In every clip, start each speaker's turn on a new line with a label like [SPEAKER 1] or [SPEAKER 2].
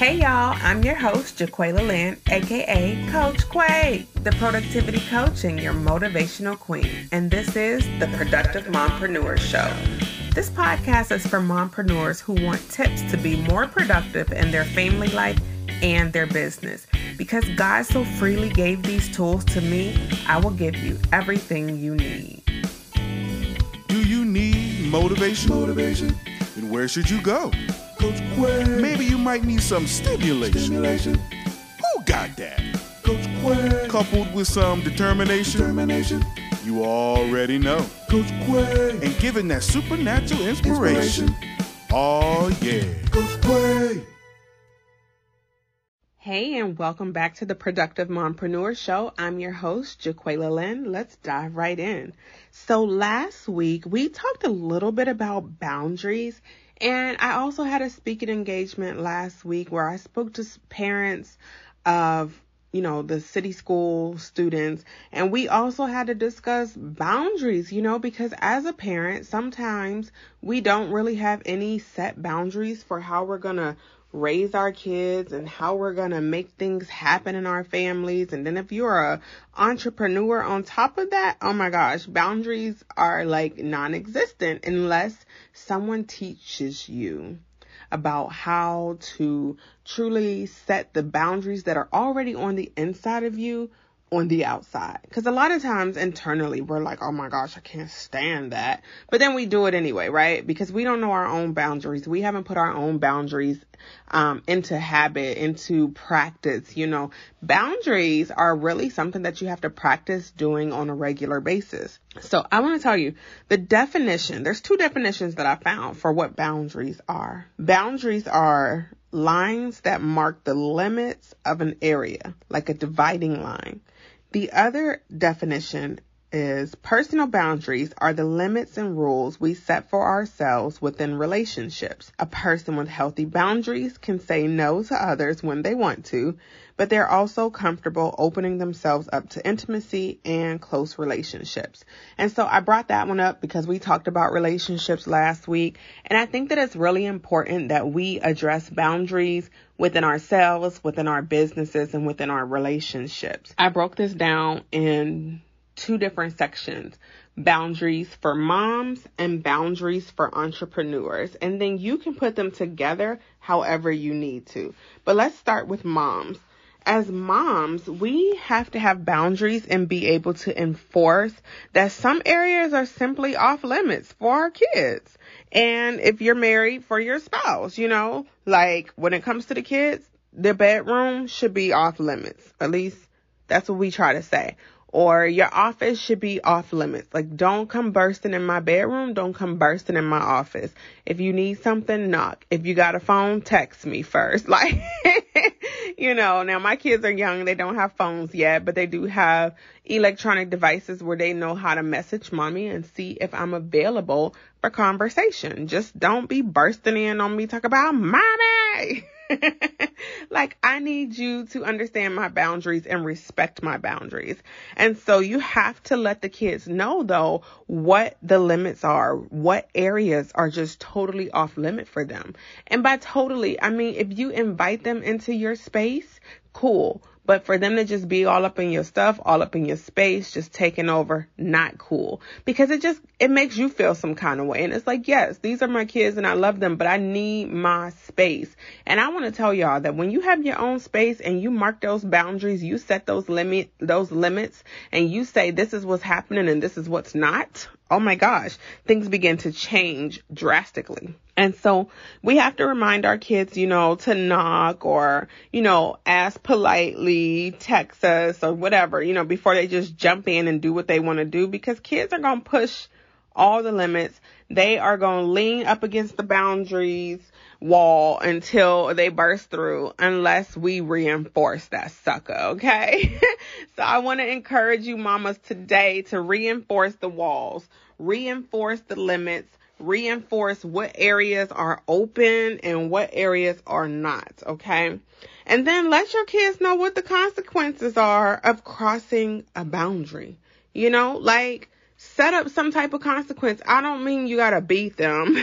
[SPEAKER 1] Hey y'all, I'm your host, Jaqualia Lynn, aka Coach Quay, the productivity coach and your motivational queen. And this is the Productive Mompreneur Show. This podcast is for mompreneurs who want tips to be more productive in their family life and their business. Because God so freely gave these tools to me, I will give you everything you need.
[SPEAKER 2] Do you need motivation?
[SPEAKER 3] Motivation.
[SPEAKER 2] Then where should you go?
[SPEAKER 3] Coach Quay.
[SPEAKER 2] Maybe you might need some stimulation.
[SPEAKER 3] Stimulation.
[SPEAKER 2] Who got that?
[SPEAKER 3] Coach Quay.
[SPEAKER 2] Coupled with some determination,
[SPEAKER 3] Determination.
[SPEAKER 2] you already know.
[SPEAKER 3] Coach Quay.
[SPEAKER 2] And given that supernatural inspiration, oh yeah.
[SPEAKER 3] Coach Quay.
[SPEAKER 1] Hey, and welcome back to the Productive Mompreneur Show. I'm your host, Jaqualia Lynn. Let's dive right in. So last week, we talked a little bit about boundaries, and I also had a speaking engagement last week where I spoke to parents of you know, the city school students. And we also had to discuss boundaries, you know, because as a parent, sometimes we don't really have any set boundaries for how we're going to raise our kids and how we're going to make things happen in our families. And then if you're a entrepreneur on top of that, oh my gosh, boundaries are like non-existent unless someone teaches you about how to truly set the boundaries that are already on the inside of you on the outside. Because a lot of times internally we're like, oh my gosh, I can't stand that. But then we do it anyway, right? Because we don't know our own boundaries. We haven't put our own boundaries um, into habit, into practice. You know, boundaries are really something that you have to practice doing on a regular basis. So I want to tell you the definition. There's two definitions that I found for what boundaries are. Boundaries are lines that mark the limits of an area, like a dividing line. The other definition is personal boundaries are the limits and rules we set for ourselves within relationships. A person with healthy boundaries can say no to others when they want to, but they're also comfortable opening themselves up to intimacy and close relationships. And so I brought that one up because we talked about relationships last week, and I think that it's really important that we address boundaries within ourselves, within our businesses, and within our relationships. I broke this down in two different sections boundaries for moms and boundaries for entrepreneurs. And then you can put them together however you need to. But let's start with moms. As moms, we have to have boundaries and be able to enforce that some areas are simply off limits for our kids. And if you're married for your spouse, you know, like when it comes to the kids, the bedroom should be off limits. At least that's what we try to say or your office should be off limits. Like, don't come bursting in my bedroom. Don't come bursting in my office. If you need something, knock. If you got a phone, text me first. Like, you know, now my kids are young. They don't have phones yet, but they do have electronic devices where they know how to message mommy and see if I'm available for conversation. Just don't be bursting in on me talk about mommy. like I need you to understand my boundaries and respect my boundaries. And so you have to let the kids know though what the limits are, what areas are just totally off limit for them. And by totally, I mean if you invite them into your space, cool. But for them to just be all up in your stuff, all up in your space, just taking over, not cool. Because it just, it makes you feel some kind of way. And it's like, yes, these are my kids and I love them, but I need my space. And I want to tell y'all that when you have your own space and you mark those boundaries, you set those limit, those limits and you say this is what's happening and this is what's not. Oh my gosh, things begin to change drastically. And so we have to remind our kids, you know, to knock or, you know, ask politely, text us or whatever, you know, before they just jump in and do what they want to do because kids are going to push all the limits. They are going to lean up against the boundaries wall until they burst through unless we reinforce that sucker, okay? so I want to encourage you mamas today to reinforce the walls, reinforce the limits, reinforce what areas are open and what areas are not, okay? And then let your kids know what the consequences are of crossing a boundary. You know, like set up some type of consequence. I don't mean you gotta beat them.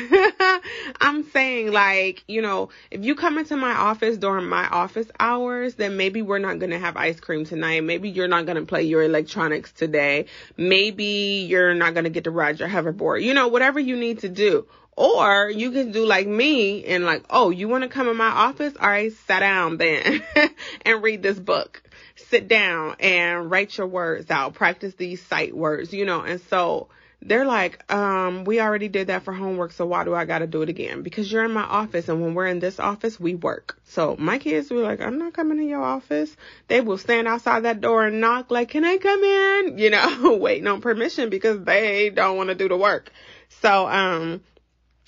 [SPEAKER 1] I'm saying like, you know, if you come into my office during my office hours, then maybe we're not gonna have ice cream tonight. Maybe you're not gonna play your electronics today. Maybe you're not gonna get to ride your hoverboard. You know, whatever you need to do. Or you can do like me and like, oh, you want to come in my office? All right, sit down then and read this book. Sit down and write your words out. Practice these sight words, you know. And so they're like, um, we already did that for homework, so why do I got to do it again? Because you're in my office, and when we're in this office, we work. So my kids were like, I'm not coming in your office. They will stand outside that door and knock, like, can I come in? You know, waiting on permission because they don't want to do the work. So, um,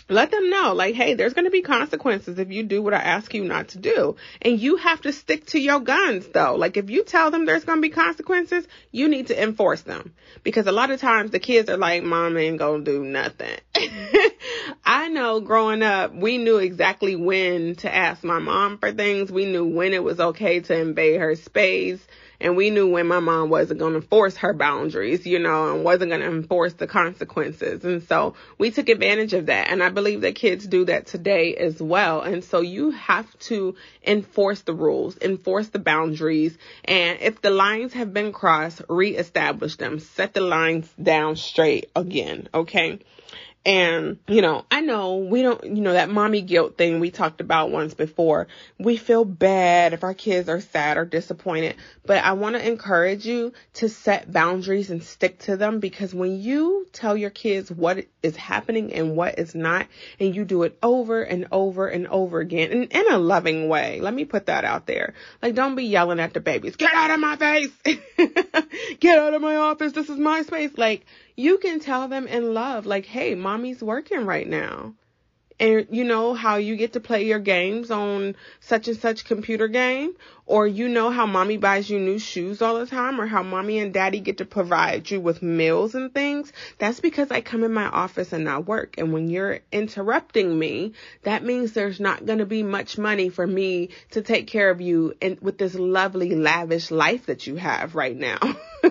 [SPEAKER 1] let them know, like, hey, there's going to be consequences if you do what I ask you not to do. And you have to stick to your guns, though. Like, if you tell them there's going to be consequences, you need to enforce them. Because a lot of times the kids are like, mom ain't going to do nothing. I know growing up, we knew exactly when to ask my mom for things. We knew when it was okay to invade her space and we knew when my mom wasn't going to force her boundaries, you know, and wasn't going to enforce the consequences. And so we took advantage of that. And I believe that kids do that today as well. And so you have to enforce the rules, enforce the boundaries. And if the lines have been crossed, reestablish them, set the lines down straight again. Okay. And, you know, I know we don't, you know, that mommy guilt thing we talked about once before. We feel bad if our kids are sad or disappointed, but I want to encourage you to set boundaries and stick to them because when you tell your kids what is happening and what is not, and you do it over and over and over again and in a loving way, let me put that out there. Like, don't be yelling at the babies, get out of my face, get out of my office, this is my space. Like, you can tell them in love, like, hey, mommy's working right now. And you know how you get to play your games on such and such computer game, or you know how mommy buys you new shoes all the time, or how mommy and daddy get to provide you with meals and things. That's because I come in my office and I work. And when you're interrupting me, that means there's not going to be much money for me to take care of you and with this lovely, lavish life that you have right now.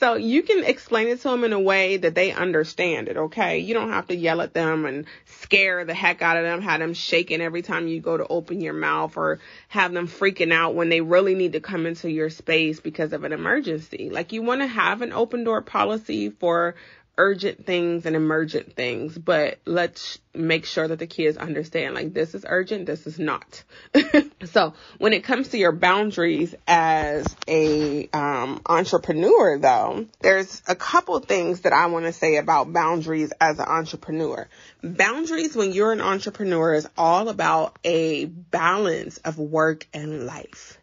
[SPEAKER 1] So you can explain it to them in a way that they understand it, okay? You don't have to yell at them and scare the heck out of them, have them shaking every time you go to open your mouth or have them freaking out when they really need to come into your space because of an emergency. Like you want to have an open door policy for urgent things and emergent things, but let's make sure that the kids understand like this is urgent, this is not. so when it comes to your boundaries as a um, entrepreneur, though, there's a couple things that I want to say about boundaries as an entrepreneur. Boundaries when you're an entrepreneur is all about a balance of work and life.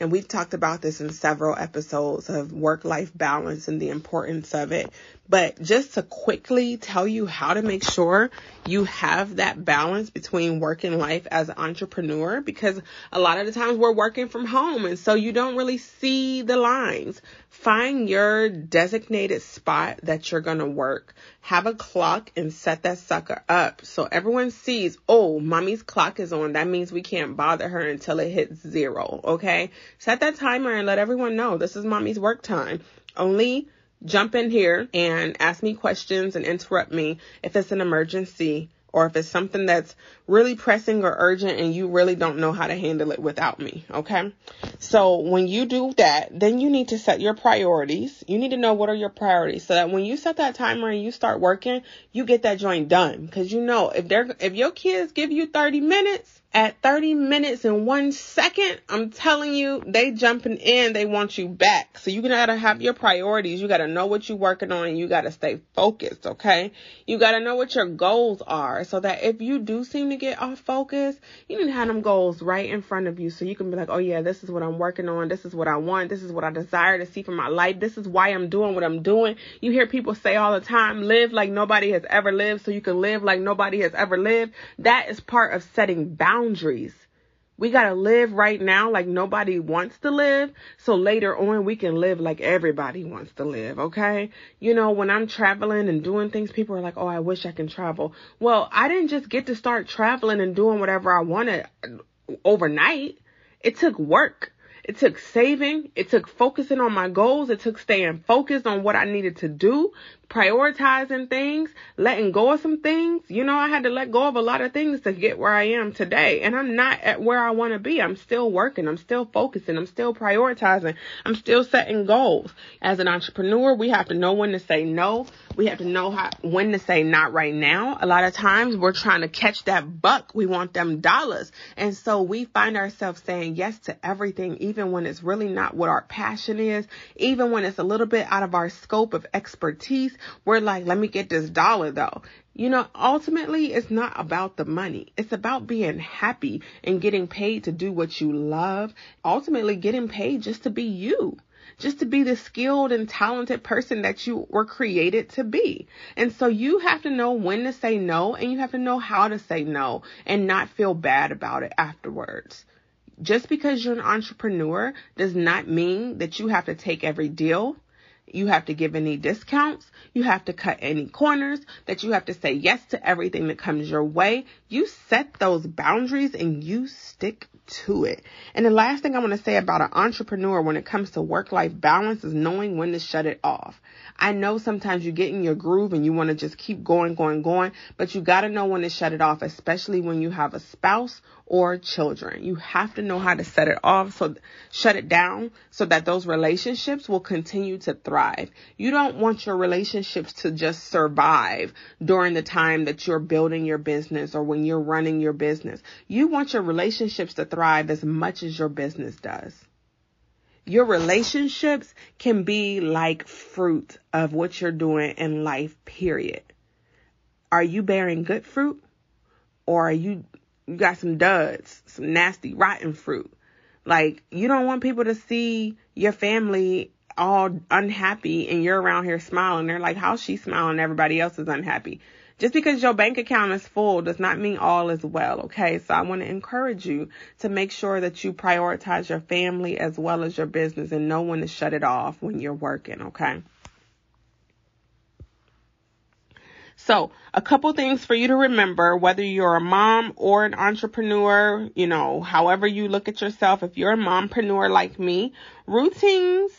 [SPEAKER 1] And we've talked about this in several episodes of work life balance and the importance of it. But just to quickly tell you how to make sure you have that balance between work and life as an entrepreneur, because a lot of the times we're working from home and so you don't really see the lines. Find your designated spot that you're going to work. Have a clock and set that sucker up so everyone sees, oh, mommy's clock is on. That means we can't bother her until it hits zero. Okay. Set that timer and let everyone know this is mommy's work time. Only jump in here and ask me questions and interrupt me if it's an emergency or if it's something that's really pressing or urgent and you really don't know how to handle it without me. Okay. So when you do that, then you need to set your priorities. You need to know what are your priorities so that when you set that timer and you start working, you get that joint done. Cause you know, if they're, if your kids give you 30 minutes, at 30 minutes and one second, I'm telling you, they jumping in, they want you back. So you gotta have your priorities. You gotta know what you're working on and you gotta stay focused, okay? You gotta know what your goals are so that if you do seem to get off focus, you need to have them goals right in front of you so you can be like, oh yeah, this is what I'm working on. This is what I want. This is what I desire to see for my life. This is why I'm doing what I'm doing. You hear people say all the time, live like nobody has ever lived so you can live like nobody has ever lived. That is part of setting boundaries. We got to live right now like nobody wants to live. So later on, we can live like everybody wants to live. Okay. You know, when I'm traveling and doing things, people are like, Oh, I wish I can travel. Well, I didn't just get to start traveling and doing whatever I wanted overnight. It took work. It took saving. It took focusing on my goals. It took staying focused on what I needed to do prioritizing things, letting go of some things. You know, I had to let go of a lot of things to get where I am today. And I'm not at where I want to be. I'm still working. I'm still focusing. I'm still prioritizing. I'm still setting goals. As an entrepreneur, we have to know when to say no. We have to know how, when to say not right now. A lot of times we're trying to catch that buck. We want them dollars. And so we find ourselves saying yes to everything, even when it's really not what our passion is, even when it's a little bit out of our scope of expertise. We're like, let me get this dollar though. You know, ultimately, it's not about the money. It's about being happy and getting paid to do what you love. Ultimately, getting paid just to be you just to be the skilled and talented person that you were created to be. And so you have to know when to say no and you have to know how to say no and not feel bad about it afterwards. Just because you're an entrepreneur does not mean that you have to take every deal. You have to give any discounts. You have to cut any corners, that you have to say yes to everything that comes your way. You set those boundaries and you stick to it. And the last thing I want to say about an entrepreneur when it comes to work life balance is knowing when to shut it off. I know sometimes you get in your groove and you want to just keep going, going, going, but you got to know when to shut it off, especially when you have a spouse or children. You have to know how to set it off, so shut it down so that those relationships will continue to thrive. You don't want your relationships to just survive during the time that you're building your business or when you're running your business. You want your relationships to thrive as much as your business does. Your relationships can be like fruit of what you're doing in life, period. Are you bearing good fruit? Or are you, you got some duds, some nasty, rotten fruit? Like, you don't want people to see your family all unhappy and you're around here smiling. They're like, how's she smiling? Everybody else is unhappy. Just because your bank account is full does not mean all is well, okay? So I want to encourage you to make sure that you prioritize your family as well as your business and know when to shut it off when you're working, okay? So, a couple things for you to remember whether you're a mom or an entrepreneur, you know, however you look at yourself, if you're a mompreneur like me, routines,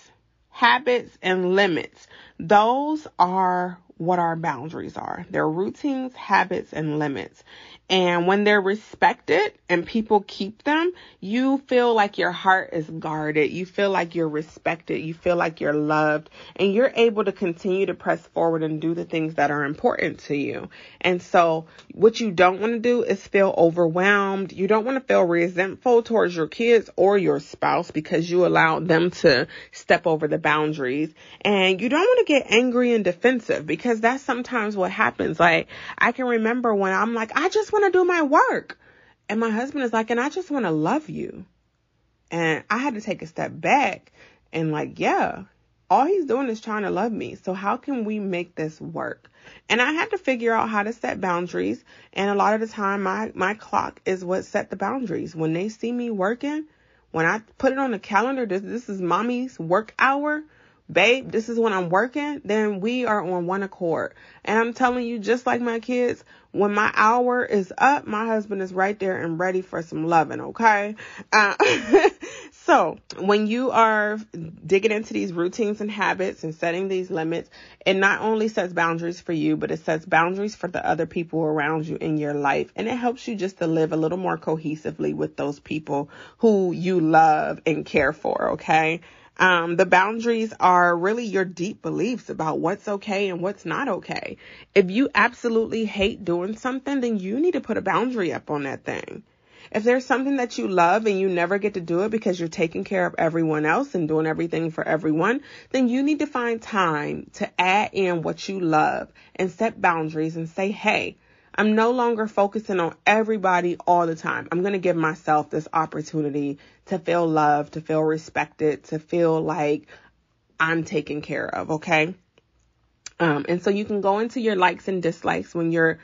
[SPEAKER 1] habits, and limits, those are what our boundaries are. They're routines, habits, and limits. And when they're respected and people keep them, you feel like your heart is guarded. You feel like you're respected. You feel like you're loved and you're able to continue to press forward and do the things that are important to you. And so what you don't want to do is feel overwhelmed. You don't want to feel resentful towards your kids or your spouse because you allowed them to step over the boundaries. And you don't want to get angry and defensive because that's sometimes what happens. Like I can remember when I'm like, I just want want to do my work. And my husband is like, and I just want to love you. And I had to take a step back and like, yeah, all he's doing is trying to love me. So how can we make this work? And I had to figure out how to set boundaries. And a lot of the time my, my clock is what set the boundaries. When they see me working, when I put it on the calendar, this, this is mommy's work hour babe, this is when I'm working, then we are on one accord. And I'm telling you, just like my kids, when my hour is up, my husband is right there and ready for some loving, okay? Uh, so when you are digging into these routines and habits and setting these limits, it not only sets boundaries for you, but it sets boundaries for the other people around you in your life. And it helps you just to live a little more cohesively with those people who you love and care for, okay? Um, the boundaries are really your deep beliefs about what's okay and what's not okay. If you absolutely hate doing something, then you need to put a boundary up on that thing. If there's something that you love and you never get to do it because you're taking care of everyone else and doing everything for everyone, then you need to find time to add in what you love and set boundaries and say, hey, I'm no longer focusing on everybody all the time. I'm going to give myself this opportunity to feel loved, to feel respected, to feel like I'm taken care of, okay? Um, and so you can go into your likes and dislikes when you're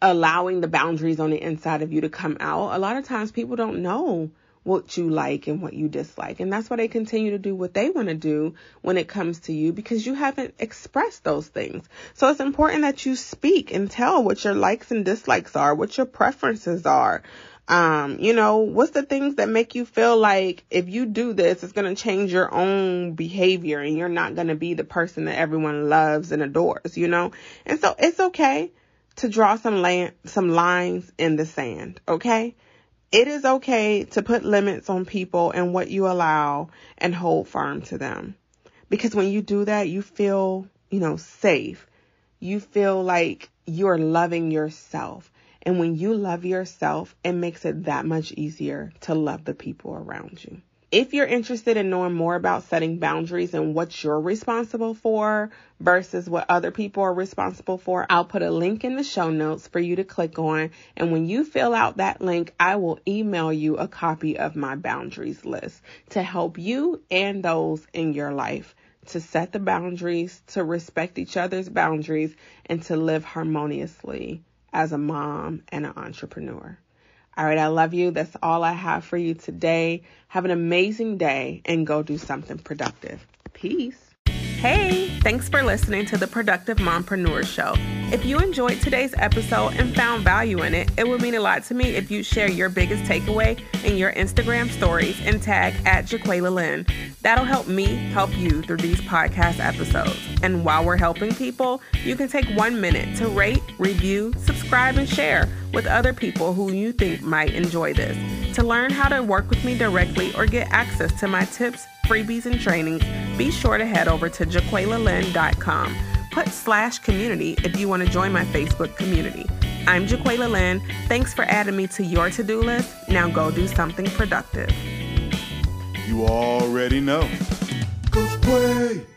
[SPEAKER 1] allowing the boundaries on the inside of you to come out. A lot of times people don't know what you like and what you dislike. And that's why they continue to do what they want to do when it comes to you because you haven't expressed those things. So it's important that you speak and tell what your likes and dislikes are, what your preferences are. Um, you know, what's the things that make you feel like if you do this, it's going to change your own behavior and you're not going to be the person that everyone loves and adores, you know? And so it's okay to draw some land, some lines in the sand, okay? It is okay to put limits on people and what you allow and hold firm to them. Because when you do that, you feel, you know, safe. You feel like you're loving yourself. And when you love yourself, it makes it that much easier to love the people around you. If you're interested in knowing more about setting boundaries and what you're responsible for versus what other people are responsible for, I'll put a link in the show notes for you to click on. And when you fill out that link, I will email you a copy of my boundaries list to help you and those in your life to set the boundaries, to respect each other's boundaries, and to live harmoniously as a mom and an entrepreneur. All right, I love you. That's all I have for you today. Have an amazing day and go do something productive. Peace. Hey, thanks for listening to the Productive Mompreneur Show. If you enjoyed today's episode and found value in it, it would mean a lot to me if you share your biggest takeaway in your Instagram stories and tag at Jaqualia Lynn. That'll help me help you through these podcast episodes. And while we're helping people, you can take one minute to rate, review, subscribe, and share with other people who you think might enjoy this. To learn how to work with me directly or get access to my tips, freebies, and trainings, be sure to head over to jaqualialynn.com. Put slash community if you want to join my Facebook community. I'm Jaqualia Lynn. Thanks for adding me to your to do list. Now go do something productive.
[SPEAKER 2] You already know.
[SPEAKER 3] Coach Quay.